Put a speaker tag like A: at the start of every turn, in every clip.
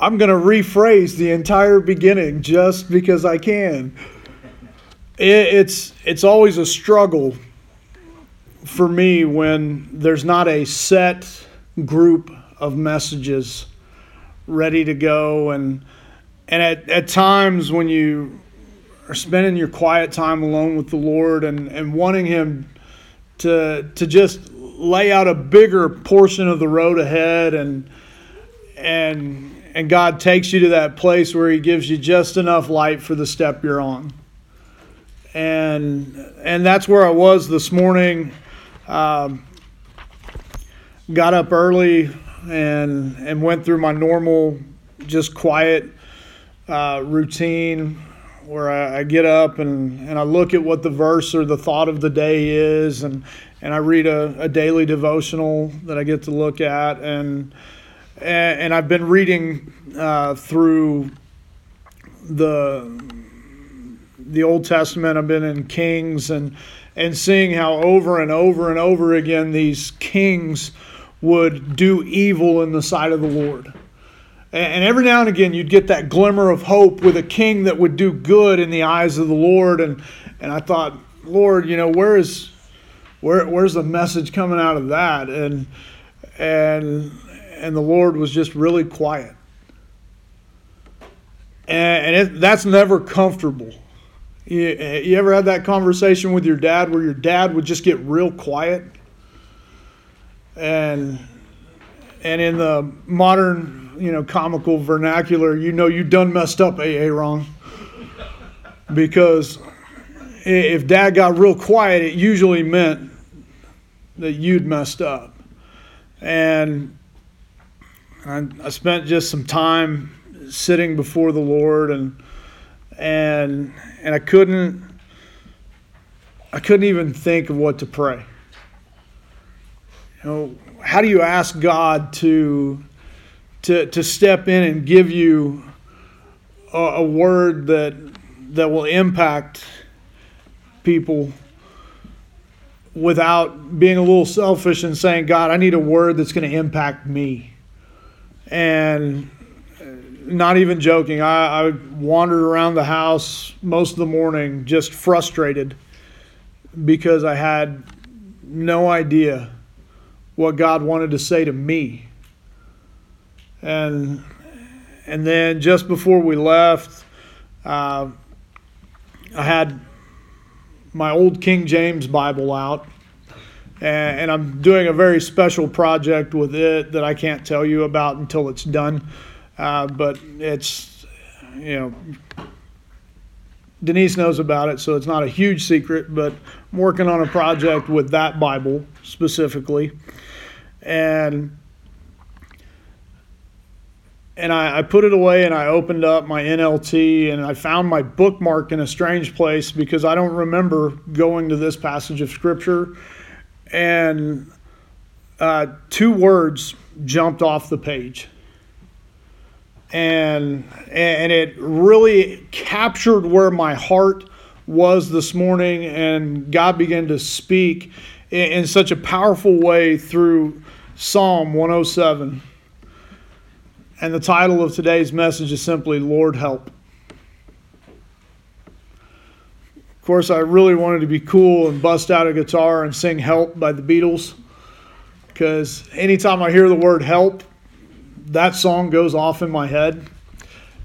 A: I'm going to rephrase the entire beginning just because I can. It, it's it's always a struggle for me when there's not a set group of messages ready to go and and at, at times when you are spending your quiet time alone with the Lord and, and wanting him to to just lay out a bigger portion of the road ahead and and and God takes you to that place where he gives you just enough light for the step you're on. And and that's where I was this morning. Um, got up early and and went through my normal, just quiet uh, routine where I, I, get up and, and I look at what the verse or the thought of the day is, and and I read a, a daily devotional that I get to look at, and and, and I've been reading uh, through the the Old Testament. I've been in Kings and and seeing how over and over and over again these kings would do evil in the sight of the Lord. And every now and again, you'd get that glimmer of hope with a king that would do good in the eyes of the Lord. And, and I thought, Lord, you know, where is, where, where's the message coming out of that? And, and, and the Lord was just really quiet. And, and it, that's never comfortable. You, you ever had that conversation with your dad where your dad would just get real quiet? And and in the modern, you know, comical vernacular, you know you done messed up, AA wrong. Because if dad got real quiet, it usually meant that you'd messed up. And I, I spent just some time sitting before the Lord and and and I couldn't I couldn't even think of what to pray. You know, how do you ask God to to to step in and give you a, a word that that will impact people without being a little selfish and saying, God, I need a word that's going to impact me. And not even joking, I, I, wandered around the house most of the morning just frustrated because I had no idea what God wanted to say to me. And and then just before we left, uh, I had my old King James Bible out, and, and, I'm doing a very special project with it that I can't tell you about until it's done. Uh, but it's, you know, Denise knows about it, so it's not a huge secret. But I'm working on a project with that Bible specifically and and I, I, put it away and I opened up my NLT and I found my bookmark in a strange place because I don't remember going to this passage of scripture. And uh, two words jumped off the page. And, and it really captured where my heart was this morning, and God began to speak in, in such a powerful way through Psalm 107. And the title of today's message is simply Lord Help. Of course, I really wanted to be cool and bust out a guitar and sing Help by the Beatles because anytime I hear the word help, that song goes off in my head.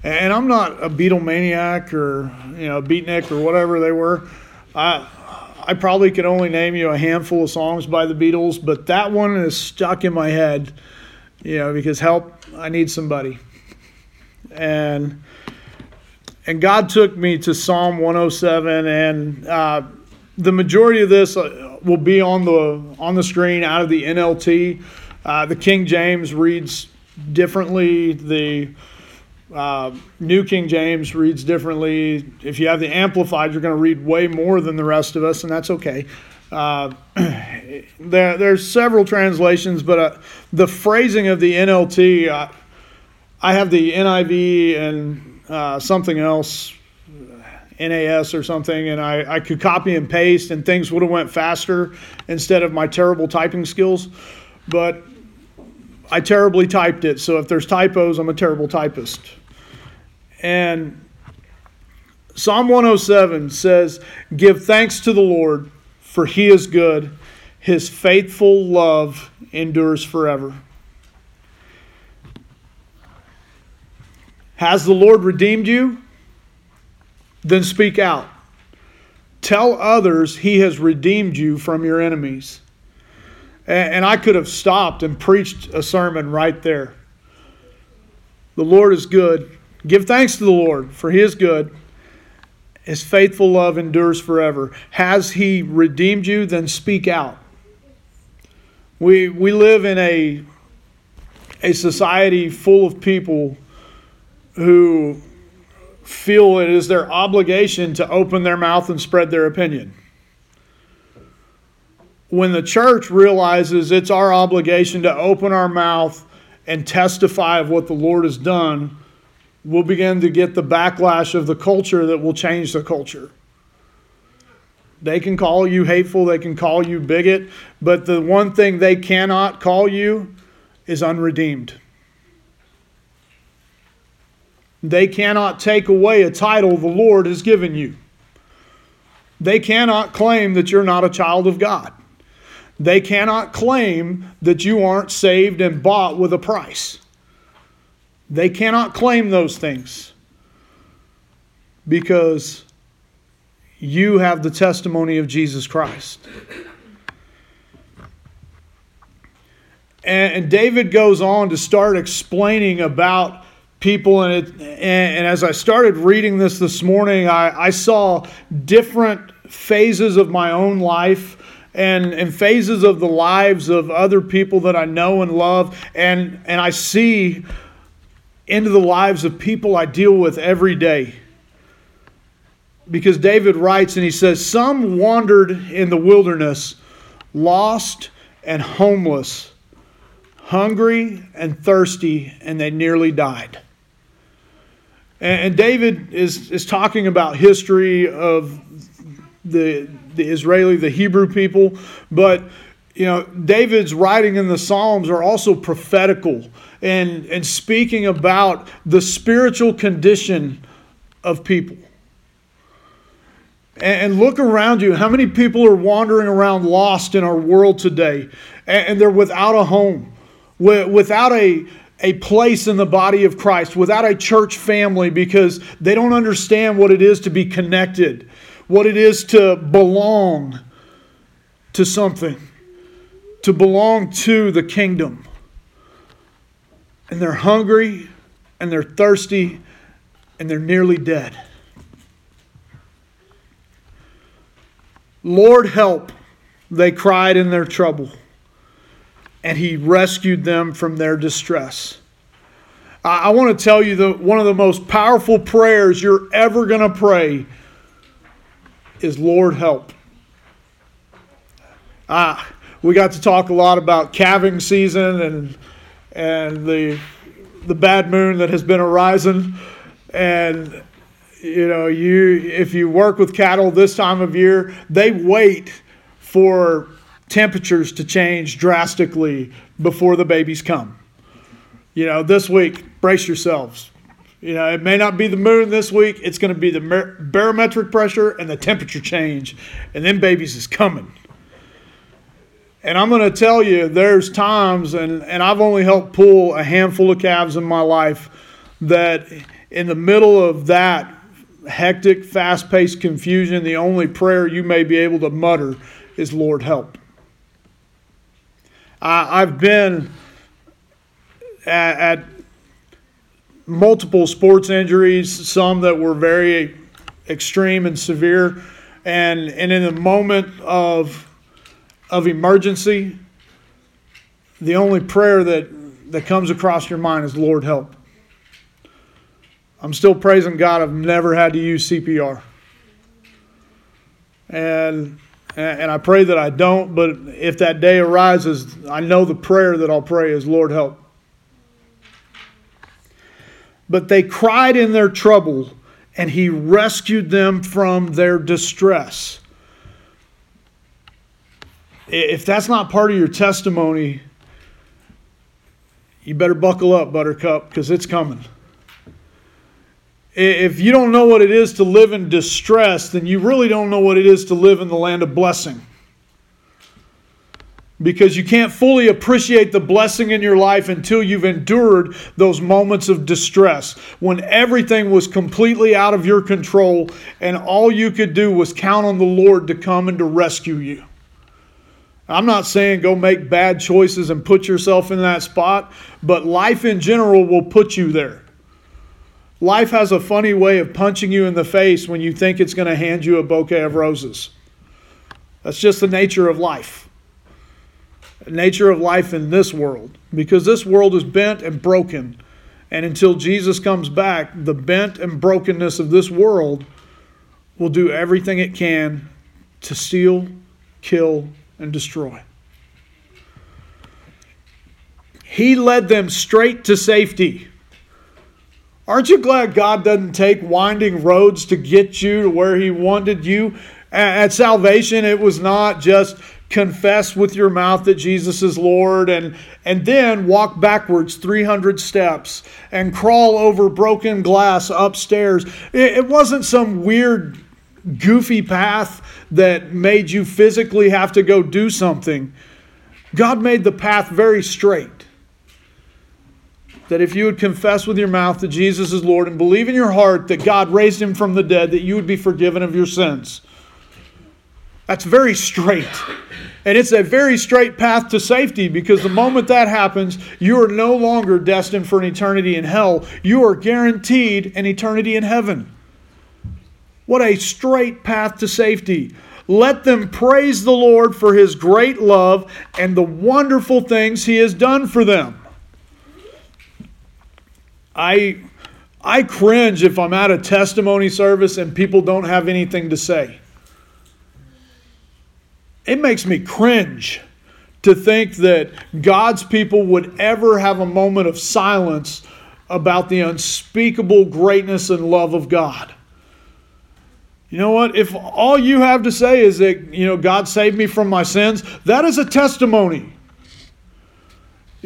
A: And I'm not a Beatlemaniac or, you know, beatnik or whatever they were. I, I probably could only name you a handful of songs by the Beatles, but that one is stuck in my head, you know, because help, I need somebody. And and God took me to Psalm 107, and uh, the majority of this uh, will be on the on the screen out of the NLT. Uh, the King James reads differently. The uh, New King James reads differently. If you have the Amplified, you're going to read way more than the rest of us, and that's okay. Uh, there, there's several translations, but uh, the phrasing of the NLT, I have the NIV and uh, something else, NAS or something, and I, I could copy and paste, and things would have went faster instead of my terrible typing skills. But I terribly typed it. So if there's typos, I'm a terrible typist. And Psalm 107 says, Give thanks to the Lord, for he is good. His faithful love endures forever. Has the Lord redeemed you? Then speak out. Tell others he has redeemed you from your enemies. And I could have stopped and preached a sermon right there. The Lord is good. Give thanks to the Lord, for he is good. His faithful love endures forever. Has he redeemed you? Then speak out. We, we live in a, a society full of people who feel it is their obligation to open their mouth and spread their opinion. When the church realizes it's our obligation to open our mouth and testify of what the Lord has done, we'll begin to get the backlash of the culture that will change the culture. They can call you hateful, they can call you bigot, but the one thing they cannot call you is unredeemed. They cannot take away a title the Lord has given you. They cannot claim that you're not a child of God. They cannot claim that you aren't saved and bought with a price. They cannot claim those things because you have the testimony of Jesus Christ. And, David goes on to start explaining about people and it and, and, as i started reading this this morning I, I saw different phases of my own life and, and phases of the lives of other people that i know and love and and i see into the lives of people i deal with every day. Because david writes and he says some wandered in the wilderness lost and homeless hungry and thirsty and they nearly died and David is, is talking about history of the, the Israeli, the Hebrew people, but you know, David's writing in the Psalms are also prophetical and, and speaking about the spiritual condition of people. And, look around you. How many people are wandering around lost in our world today? And they're without a home, without a, a place in the body of Christ, without a church family, because they don't understand what it is to be connected, what it is to belong to something, to belong to the kingdom. And they're hungry and they're thirsty and they're nearly dead. Lord, help, they cried in their trouble and he rescued them from their distress. I, want to tell you that one of the most powerful prayers you're ever going to pray is Lord help. Ah, we got to talk a lot about calving season and and the the bad moon that has been arising and you know you if you work with cattle this time of year they wait for temperatures to change drastically before the babies come. You know, this week, brace yourselves. You know, it may not be the moon this week, it's going to be the barometric pressure and the temperature change, and then babies is coming. And I'm going to tell you, there's times, and, and I've only helped pull a handful of calves in my life, that in the middle of that hectic, fast paced confusion, the only prayer you may be able to mutter is, Lord, help. I've been at, at multiple sports injuries, some that were very extreme and severe, and and in the moment of of emergency, the only prayer that that comes across your mind is Lord help. I'm still praising God I've never had to use CPR. And and I pray that I don't, but if that day arises, I know the prayer that I'll pray is, Lord, help. But they cried in their trouble, and he rescued them from their distress. If that's not part of your testimony, you better buckle up, Buttercup, because it's coming. If you don't know what it is to live in distress, then you really don't know what it is to live in the land of blessing. Because you can't fully appreciate the blessing in your life until you've endured those moments of distress when everything was completely out of your control and all you could do was count on the Lord to come and to rescue you. I'm not saying go make bad choices and put yourself in that spot, but life in general will put you there. Life has a funny way of punching you in the face when you think it's going to hand you a bouquet of roses. That's just the nature of life. The nature of life in this world. Because this world is bent and broken. And until Jesus comes back, the bent and brokenness of this world will do everything it can to steal, kill, and destroy. He led them straight to safety. Aren't you glad God doesn't take winding roads to get you to where He wanted you? At salvation, it was not just confess with your mouth that Jesus is Lord and, and then walk backwards 300 steps and crawl over broken glass upstairs. It, it wasn't some weird, goofy path that made you physically have to go do something. God made the path very straight that if you would confess with your mouth that Jesus is Lord and believe in your heart that God raised him from the dead, that you would be forgiven of your sins. That's very straight. And it's a very straight path to safety because the moment that happens, you are no longer destined for an eternity in hell. You are guaranteed an eternity in heaven. What a straight path to safety. Let them praise the Lord for his great love and the wonderful things he has done for them. I I cringe if I'm at a testimony service and people don't have anything to say. It makes me cringe to think that God's people would ever have a moment of silence about the unspeakable greatness and love of God. You know what? If all you have to say is that, you know, God saved me from my sins, that is a testimony.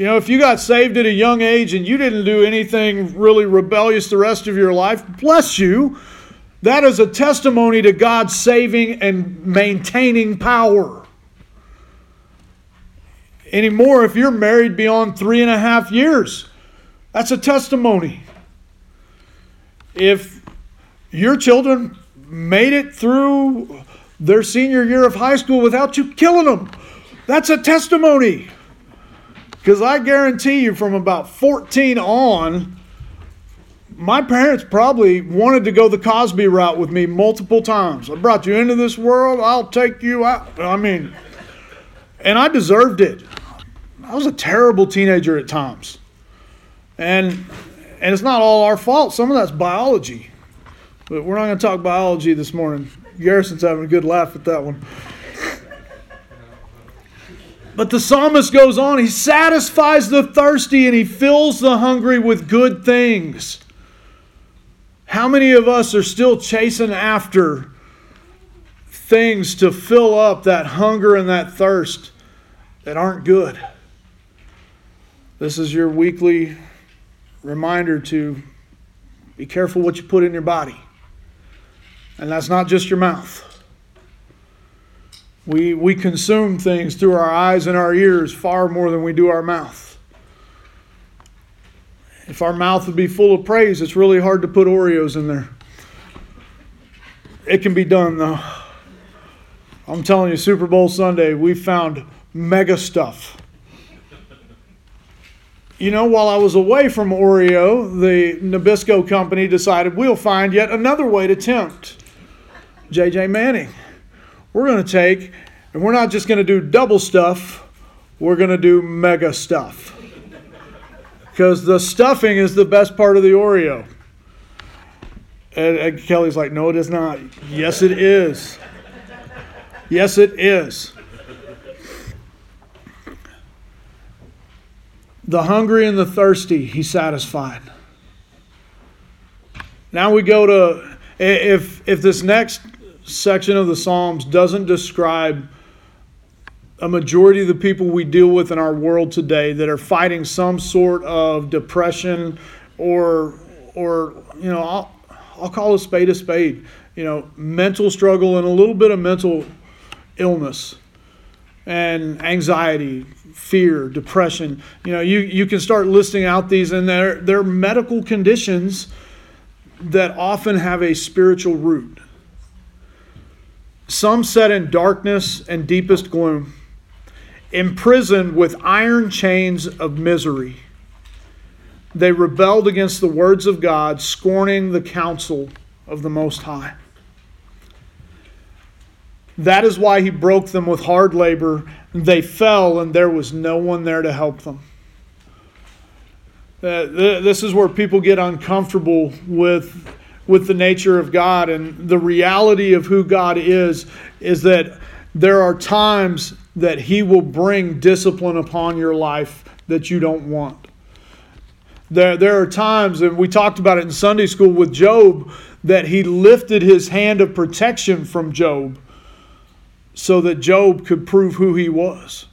A: You know, if you got saved at a young age and you didn't do anything really rebellious the rest of your life, bless you. That is a testimony to God's saving and maintaining power. Anymore, if you're married beyond three and a half years, that's a testimony. If your children made it through their senior year of high school without you killing them, that's a testimony. Because I guarantee you, from about 14 on, my parents probably wanted to go the Cosby route with me multiple times. I brought you into this world, I'll take you out. I mean, and I deserved it. I was a terrible teenager at times. And and it's not all our fault. Some of that's biology. But we're not going to talk biology this morning. Garrison's having a good laugh at that one. But the psalmist goes on, he satisfies the thirsty and he fills the hungry with good things. How many of us are still chasing after things to fill up that hunger and that thirst that aren't good? This is your weekly reminder to be careful what you put in your body. And that's not just your mouth. We, we consume things through our eyes and our ears far more than we do our mouth. If our mouth would be full of praise, it's really hard to put Oreos in there. It can be done though. I'm telling you, Super Bowl Sunday, we found mega stuff. You know, while I was away from Oreo, the Nabisco company decided we'll find yet another way to tempt JJ Manning we're going to take, and we're not just going to do double stuff, we're going to do mega stuff. Because the stuffing is the best part of the Oreo. And, and Kelly's like, no, it is not. Yes, it is. Yes, it is. The hungry and the thirsty, he satisfied. Now we go to if if this next section of the Psalms doesn't describe a majority of the people we deal with in our world today that are fighting some sort of depression or or you know I'll, I'll call a spade a spade. You know mental struggle and a little bit of mental illness and anxiety fear depression. You know you, you can start listing out these and they're, they're medical conditions that often have a spiritual root some set in darkness and deepest gloom imprisoned with iron chains of misery. They rebelled against the words of God, scorning the counsel of the Most High. That is why he broke them with hard labor. They fell, and there was no one there to help them. Uh, this is where people get uncomfortable with, with the nature of God and the reality of who God is, is that there are times that He will bring discipline upon your life that you don't want. There, there are times, and we talked about it in Sunday school with Job, that he lifted his hand of protection from Job so that Job could prove who he was.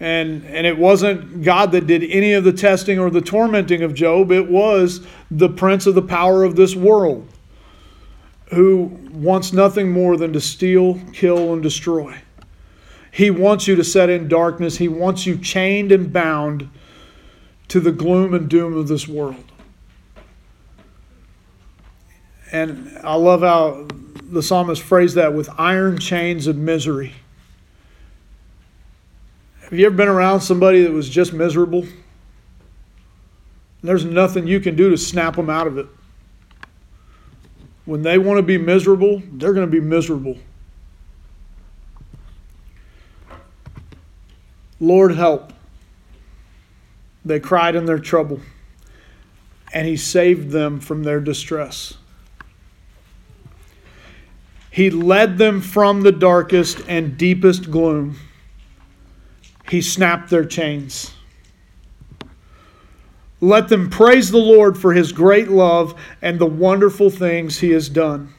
A: And, and it wasn't God that did any of the testing or the tormenting of Job, it was the prince of the power of this world who wants nothing more than to steal, kill, and destroy. He wants you to set in darkness. He wants you chained and bound to the gloom and doom of this world. And I love how the psalmist phrased that with iron chains of misery. Have you ever been around somebody that was just miserable? There's nothing you can do to snap them out of it. When they want to be miserable, they're going to be miserable. Lord, help. They cried in their trouble, and He saved them from their distress. He led them from the darkest and deepest gloom. He snapped their chains. Let them praise the Lord for his great love and the wonderful things he has done.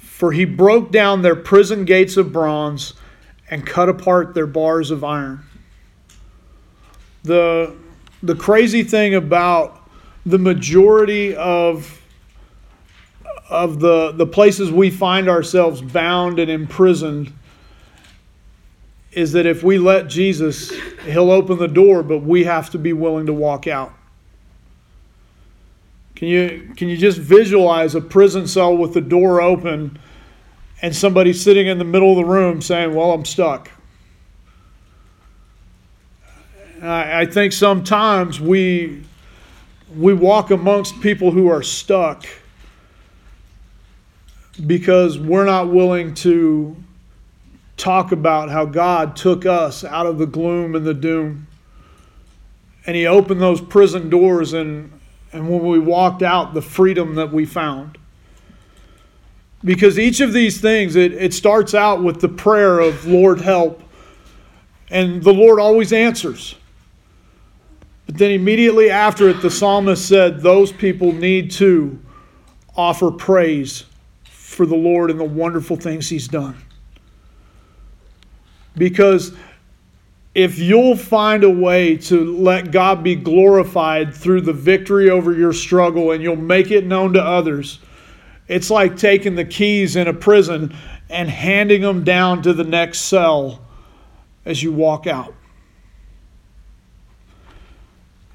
A: For he broke down their prison gates of bronze and cut apart their bars of iron. The, the crazy thing about the majority of, of the, the places we find ourselves bound and imprisoned is that if we let Jesus, He'll open the door, but we have to be willing to walk out. Can you, can you just visualize a prison cell with the door open? and somebody sitting in the middle of the room saying, Well, I'm stuck. I, I think sometimes we, we walk amongst people who are stuck because we're not willing to talk about how God took us out of the gloom and the doom. And He opened those prison doors, and, and when we walked out, the freedom that we found. Because each of these things, it, it starts out with the prayer of, Lord, help. And the Lord always answers. But then immediately after it, the psalmist said, those people need to offer praise for the Lord and the wonderful things He's done. Because if you'll find a way to let God be glorified through the victory over your struggle and you'll make it known to others, it's like taking the keys in a prison and handing them down to the next cell as you walk out.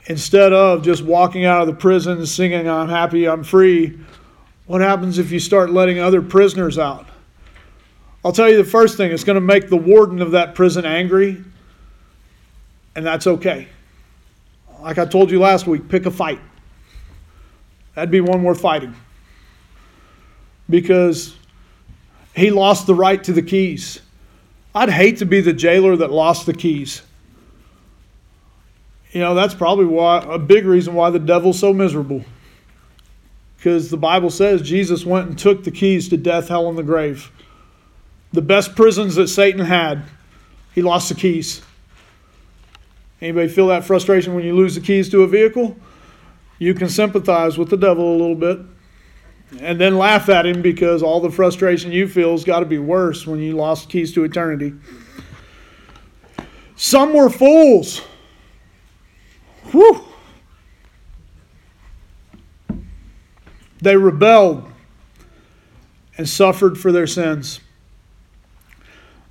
A: Instead of just walking out of the prison singing, I'm happy, I'm free, what happens if you start letting other prisoners out? I'll tell you the first thing, it's going to make the warden of that prison angry, and that's okay. Like I told you last week, pick a fight. That'd be one worth fighting because he lost the right to the keys. I'd hate to be the jailer that lost the keys. You know, that's probably why a big reason why the devil's so miserable. Because the Bible says Jesus went and took the keys to death, hell, and the grave. The best prisons that Satan had, he lost the keys. Anybody feel that frustration when you lose the keys to a vehicle? You can sympathize with the devil a little bit and then laugh at him because all the frustration you feel has got to be worse when you lost keys to eternity. Some were fools. Whew. They rebelled and suffered for their sins.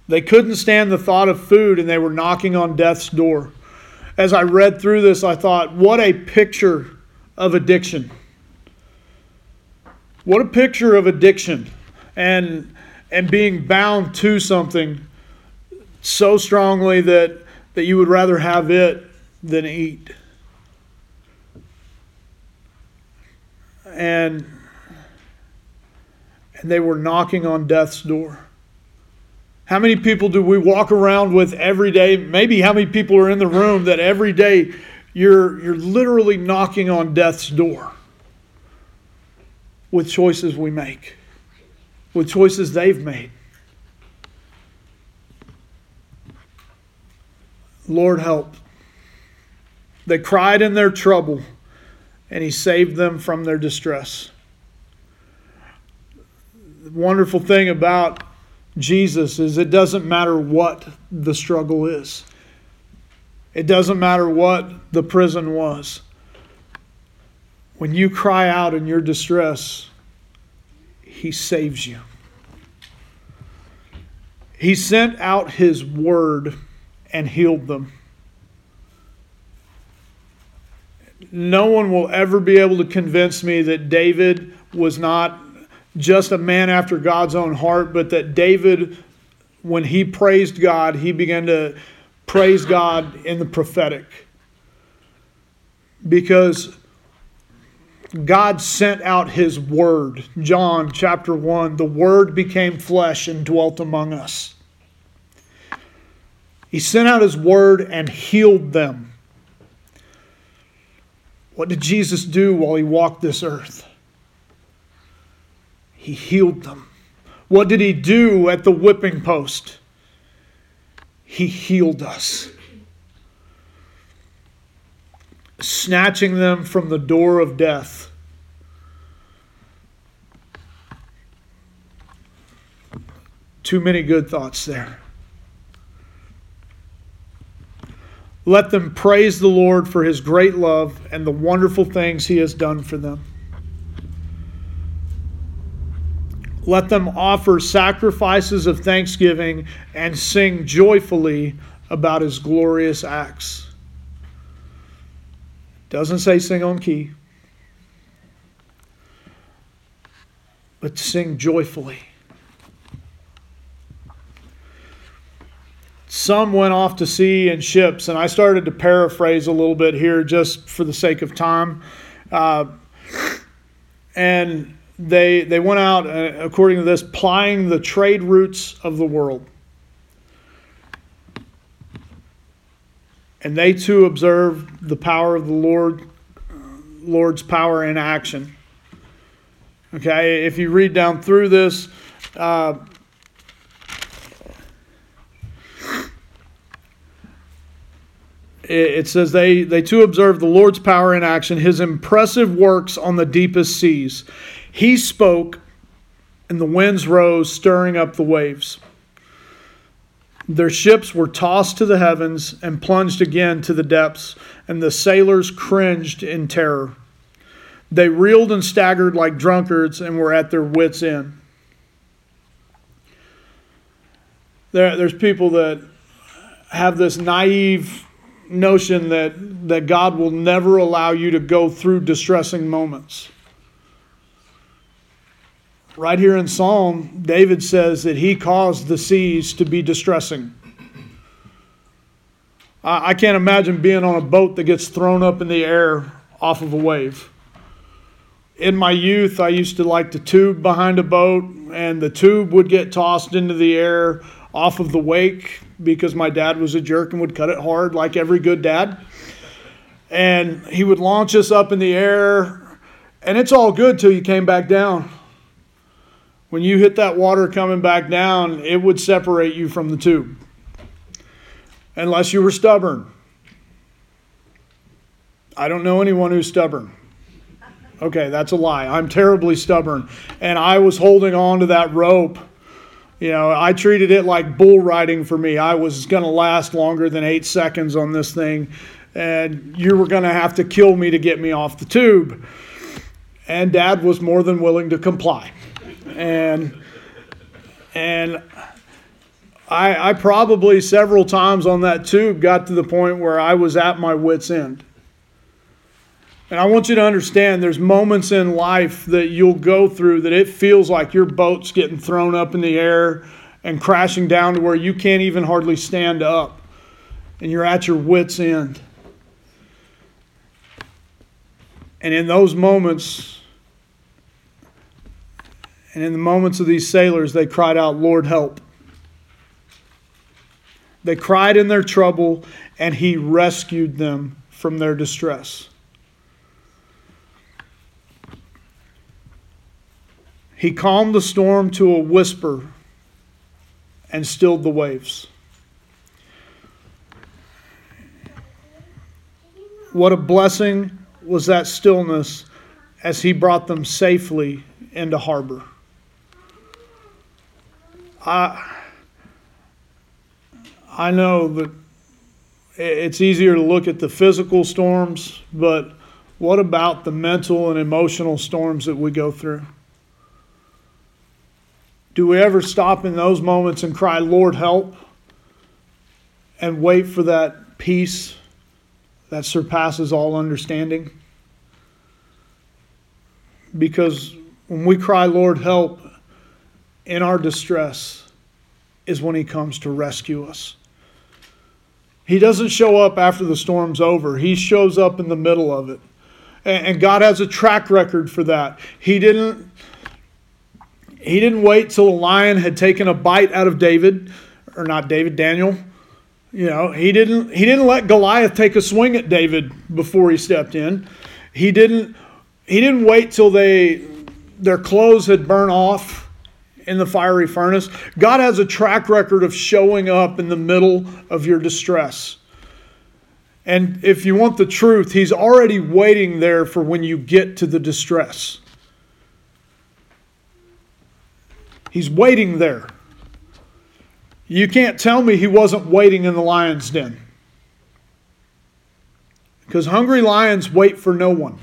A: They couldn't stand the thought of food and they were knocking on death's door. As I read through this, I thought, what a picture of addiction. What a picture of addiction and, and being bound to something so strongly that, that you would rather have it than eat. And, and they were knocking on death's door. How many people do we walk around with every day? Maybe how many people are in the room that every day you're, you're literally knocking on death's door with choices we make, with choices they've made. Lord, help. They cried in their trouble, and He saved them from their distress. The wonderful thing about Jesus is it doesn't matter what the struggle is. It doesn't matter what the prison was. When you cry out in your distress, He saves you. He sent out His word and healed them. No one will ever be able to convince me that David was not just a man after God's own heart, but that David, when he praised God, he began to praise God in the prophetic. Because God sent out his word. John chapter 1 the word became flesh and dwelt among us. He sent out his word and healed them. What did Jesus do while he walked this earth? He healed them. What did he do at the whipping post? He healed us, snatching them from the door of death. Too many good thoughts there. Let them praise the Lord for his great love and the wonderful things he has done for them. Let them offer sacrifices of thanksgiving and sing joyfully about his glorious acts. Doesn't say sing on key, but sing joyfully. Some went off to sea in ships, and I started to paraphrase a little bit here just for the sake of time. Uh, and they, they went out, uh, according to this, plying the trade routes of the world. And they too observed the power of the Lord, Lord's power in action. Okay, if you read down through this, uh, it says they, they too observed the Lord's power in action, his impressive works on the deepest seas. He spoke, and the winds rose, stirring up the waves. Their ships were tossed to the heavens and plunged again to the depths, and the sailors cringed in terror. They reeled and staggered like drunkards and were at their wits' end. There, there's people that have this naive notion that, that God will never allow you to go through distressing moments. Right here in Psalm, David says that he caused the seas to be distressing. I can't imagine being on a boat that gets thrown up in the air off of a wave. In my youth, I used to like to tube behind a boat, and the tube would get tossed into the air off of the wake because my dad was a jerk and would cut it hard like every good dad. And he would launch us up in the air, and it's all good till you came back down when you hit that water coming back down, it would separate you from the tube. Unless you were stubborn. I don't know anyone who's stubborn. Okay, that's a lie. I'm terribly stubborn. And I was holding on to that rope. You know, I treated it like bull riding for me. I was going to last longer than eight seconds on this thing. And you were going to have to kill me to get me off the tube. And dad was more than willing to comply. And, and, I, I probably several times on that tube got to the point where I was at my wits' end. And I want you to understand there's moments in life that you'll go through that it feels like your boat's getting thrown up in the air and crashing down to where you can't even hardly stand up. And you're at your wits' end. And in those moments, and in the moments of these sailors, they cried out, Lord, help. They cried in their trouble, and he rescued them from their distress. He calmed the storm to a whisper and stilled the waves. What a blessing was that stillness as he brought them safely into harbor. I, I know that it's easier to look at the physical storms, but what about the mental and emotional storms that we go through? Do we ever stop in those moments and cry, Lord, help? And wait for that peace that surpasses all understanding? Because when we cry, Lord, help, in our distress is when He comes to rescue us. He doesn't show up after the storm's over, He shows up in the middle of it. And God has a track record for that. He didn't he didn't wait till a lion had taken a bite out of David, or not David, Daniel. You know, he didn't he didn't let Goliath take a swing at David before he stepped in. He didn't he didn't wait till they their clothes had burned off in the fiery furnace. God has a track record of showing up in the middle of your distress. And if you want the truth, he's already waiting there for when you get to the distress. He's waiting there. You can't tell me he wasn't waiting in the lion's den. Because hungry lions wait for no one.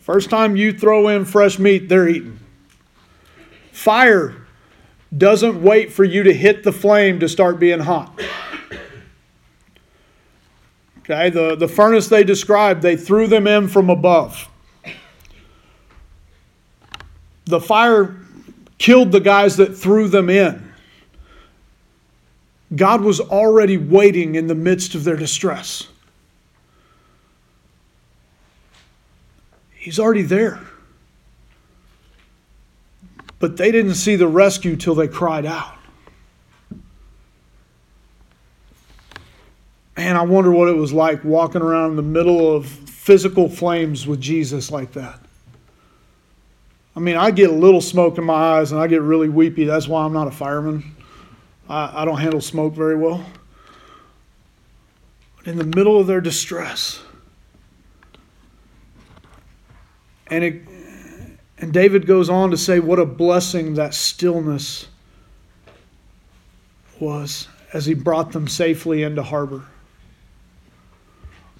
A: First time you throw in fresh meat, they're eating. Fire doesn't wait for you to hit the flame to start being hot. Okay, the, the furnace they described, they threw them in from above. The fire killed the guys that threw them in. God was already waiting in the midst of their distress. He's already there. But they didn't see the rescue till they cried out. Man, I wonder what it was like walking around in the middle of physical flames with Jesus like that. I mean, I get a little smoke in my eyes and I get really weepy. That's why I'm not a fireman. I, I don't handle smoke very well. But in the middle of their distress, and it, and David goes on to say, What a blessing that stillness was as he brought them safely into harbor.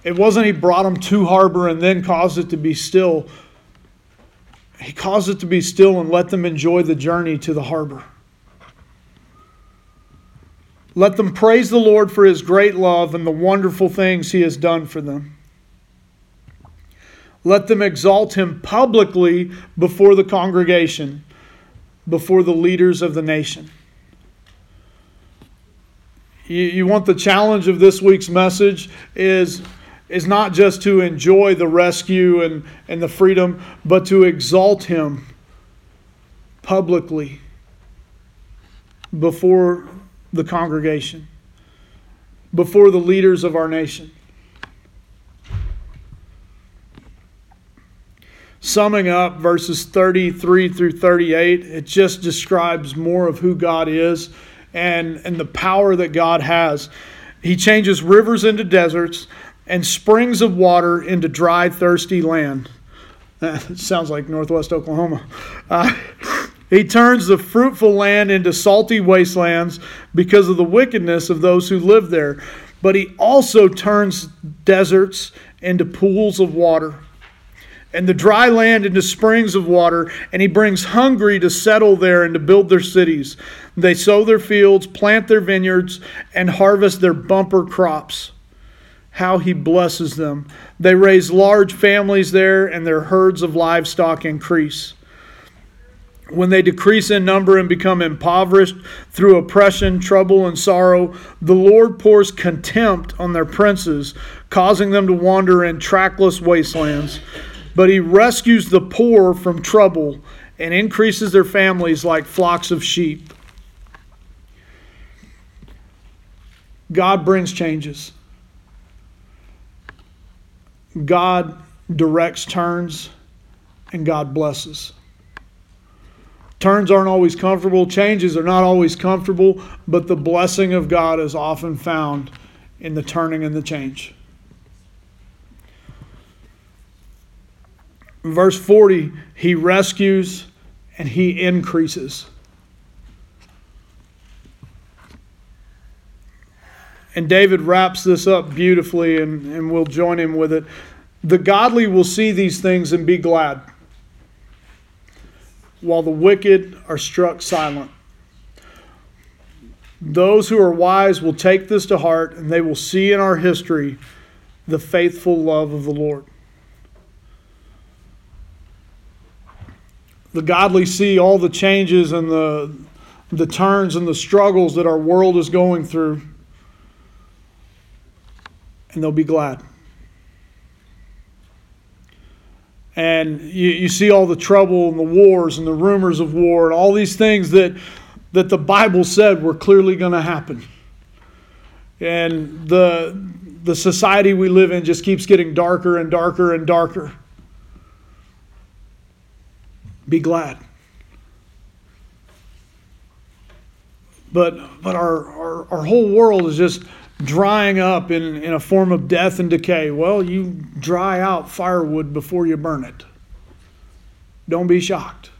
A: It wasn't he brought them to harbor and then caused it to be still he caused it to be still and let them enjoy the journey to the harbor. Let them praise the Lord for his great love and the wonderful things he has done for them. Let them exalt him publicly before the congregation, before the leaders of the nation. You, you want the challenge of this week's message is is not just to enjoy the rescue and, and the freedom, but to exalt him publicly before the congregation, before the leaders of our nation. Summing up verses 33 through 38, it just describes more of who God is and, and the power that God has. He changes rivers into deserts and springs of water into dry, thirsty land. That sounds like Northwest Oklahoma. Uh, he turns the fruitful land into salty wastelands because of the wickedness of those who live there. But he also turns deserts into pools of water and the dry land into springs of water, and he brings hungry to settle there and to build their cities. They sow their fields, plant their vineyards, and harvest their bumper crops. How he blesses them. They raise large families there, and their herds of livestock increase when they decrease in number and become impoverished through oppression, trouble, and sorrow, the Lord pours contempt on their princes, causing them to wander in trackless wastelands. But he rescues the poor from trouble and increases their families like flocks of sheep. God brings changes. God directs turns, and God blesses. Turns aren't always comfortable, changes are not always comfortable, but the blessing of God is often found in the turning and the change. Verse 40, he rescues and he increases. And David wraps this up beautifully, and, and we'll join him with it. The godly will see these things and be glad while the wicked are struck silent. Those who are wise will take this to heart, and they will see in our history the faithful love of the Lord. The godly see all the changes and the, the turns and the struggles that our world is going through, and they'll be glad. and you, you see all the trouble and the wars and the rumors of war and all these things that, that the Bible said were clearly going to happen. And the, the society we live in just keeps getting darker and darker and darker. Be glad. But, but our, our, our whole world is just drying up in, in a form of death and decay. Well, you dry out firewood before you burn it. Don't be shocked.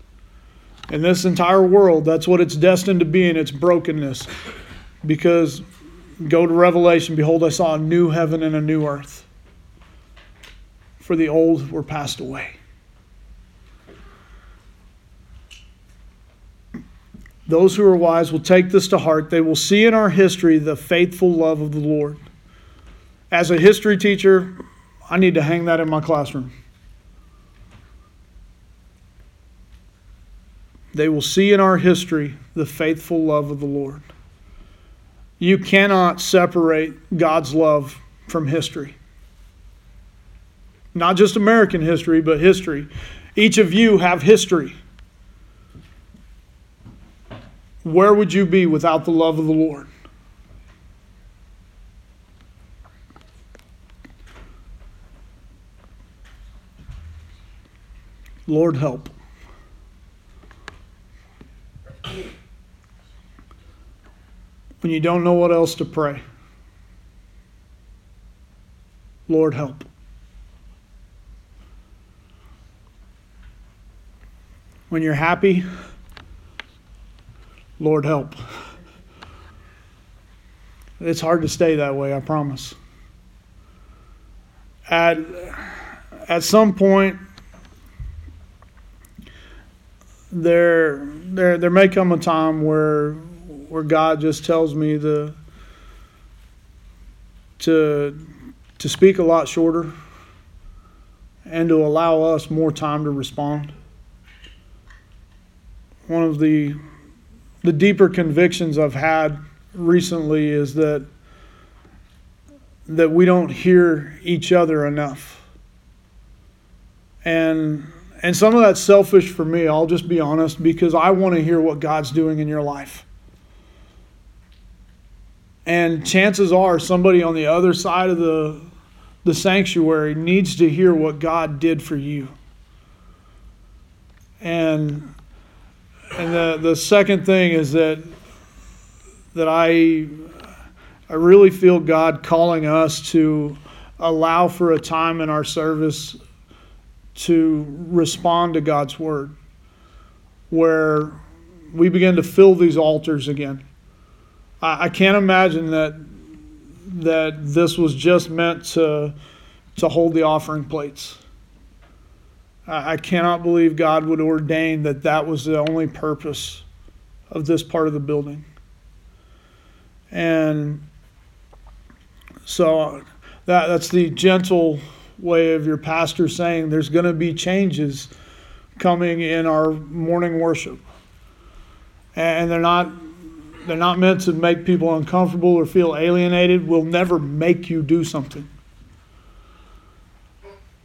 A: In this entire world, that's what it's destined to be in its brokenness. Because go to Revelation, behold, I saw a new heaven and a new earth. For the old were passed away. Those who are wise will take this to heart. They will see in our history the faithful love of the Lord. As a history teacher, I need to hang that in my classroom. They will see in our history the faithful love of the Lord. You cannot separate God's love from history. Not just American history, but history. Each of you have history. Where would you be without the love of the Lord? Lord, help. When you don't know what else to pray, Lord, help. When you're happy, Lord, help. It's hard to stay that way, I promise. At, at some point, there, there, there may come a time where, where God just tells me the, to, to speak a lot shorter and to allow us more time to respond. One of the the deeper convictions I've had recently is that that we don't hear each other enough. And and some of that's selfish for me, I'll just be honest, because I want to hear what God's doing in your life. And chances are somebody on the other side of the the sanctuary needs to hear what God did for you. And and the, the second thing is that that I I really feel God calling us to allow for a time in our service to respond to God's word, where we begin to fill these altars again. I, I can't imagine that that this was just meant to to hold the offering plates. I, cannot believe God would ordain that that was the only purpose of this part of the building. And so that that's the gentle way of your pastor saying there's going to be changes coming in our morning worship. And they're not they're not meant to make people uncomfortable or feel alienated. We'll never make you do something.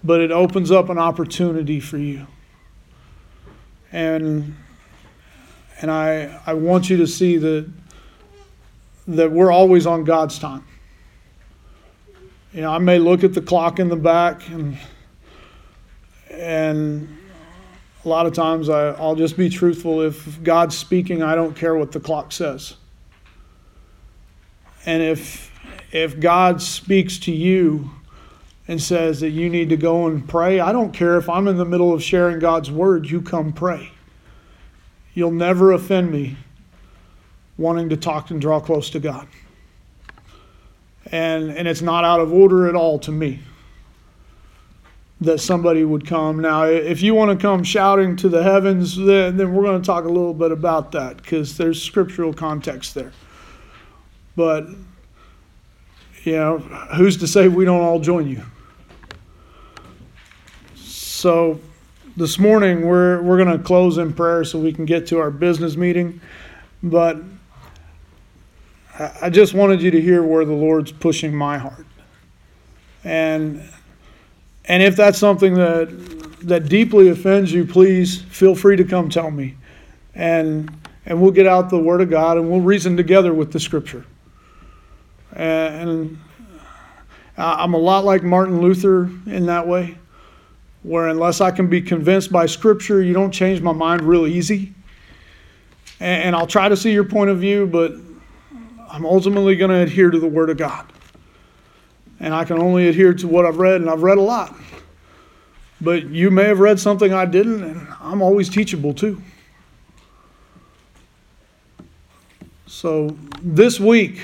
A: But it opens up an opportunity for you. And and I I want you to see that that we're always on God's time. You know, I may look at the clock in the back and and a lot of times I, I'll just be truthful. If God's speaking, I don't care what the clock says. And if if God speaks to you and says that you need to go and pray, I don't care if I'm in the middle of sharing God's word, you come pray. You'll never offend me wanting to talk and draw close to God and and it's not out of order at all to me that somebody would come. Now, if you want to come shouting to the heavens, then, then we're going to talk a little bit about that because there's scriptural context there. But, you know, who's to say we don't all join you? So, this morning we're, we're going to close in prayer so we can get to our business meeting. But I just wanted you to hear where the Lord's pushing my heart. And and if that's something that that deeply offends you, please feel free to come tell me. And and we'll get out the word of God and we'll reason together with the scripture. And I'm a lot like Martin Luther in that way, where unless I can be convinced by scripture, you don't change my mind real easy. And I'll try to see your point of view, but I'm ultimately going to adhere to the Word of God. And I can only adhere to what I've read, and I've read a lot. But you may have read something I didn't, and I'm always teachable too. So this week,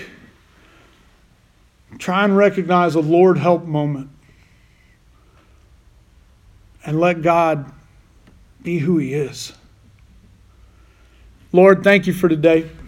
A: try and recognize a Lord help moment and let God be who He is. Lord, thank you for today.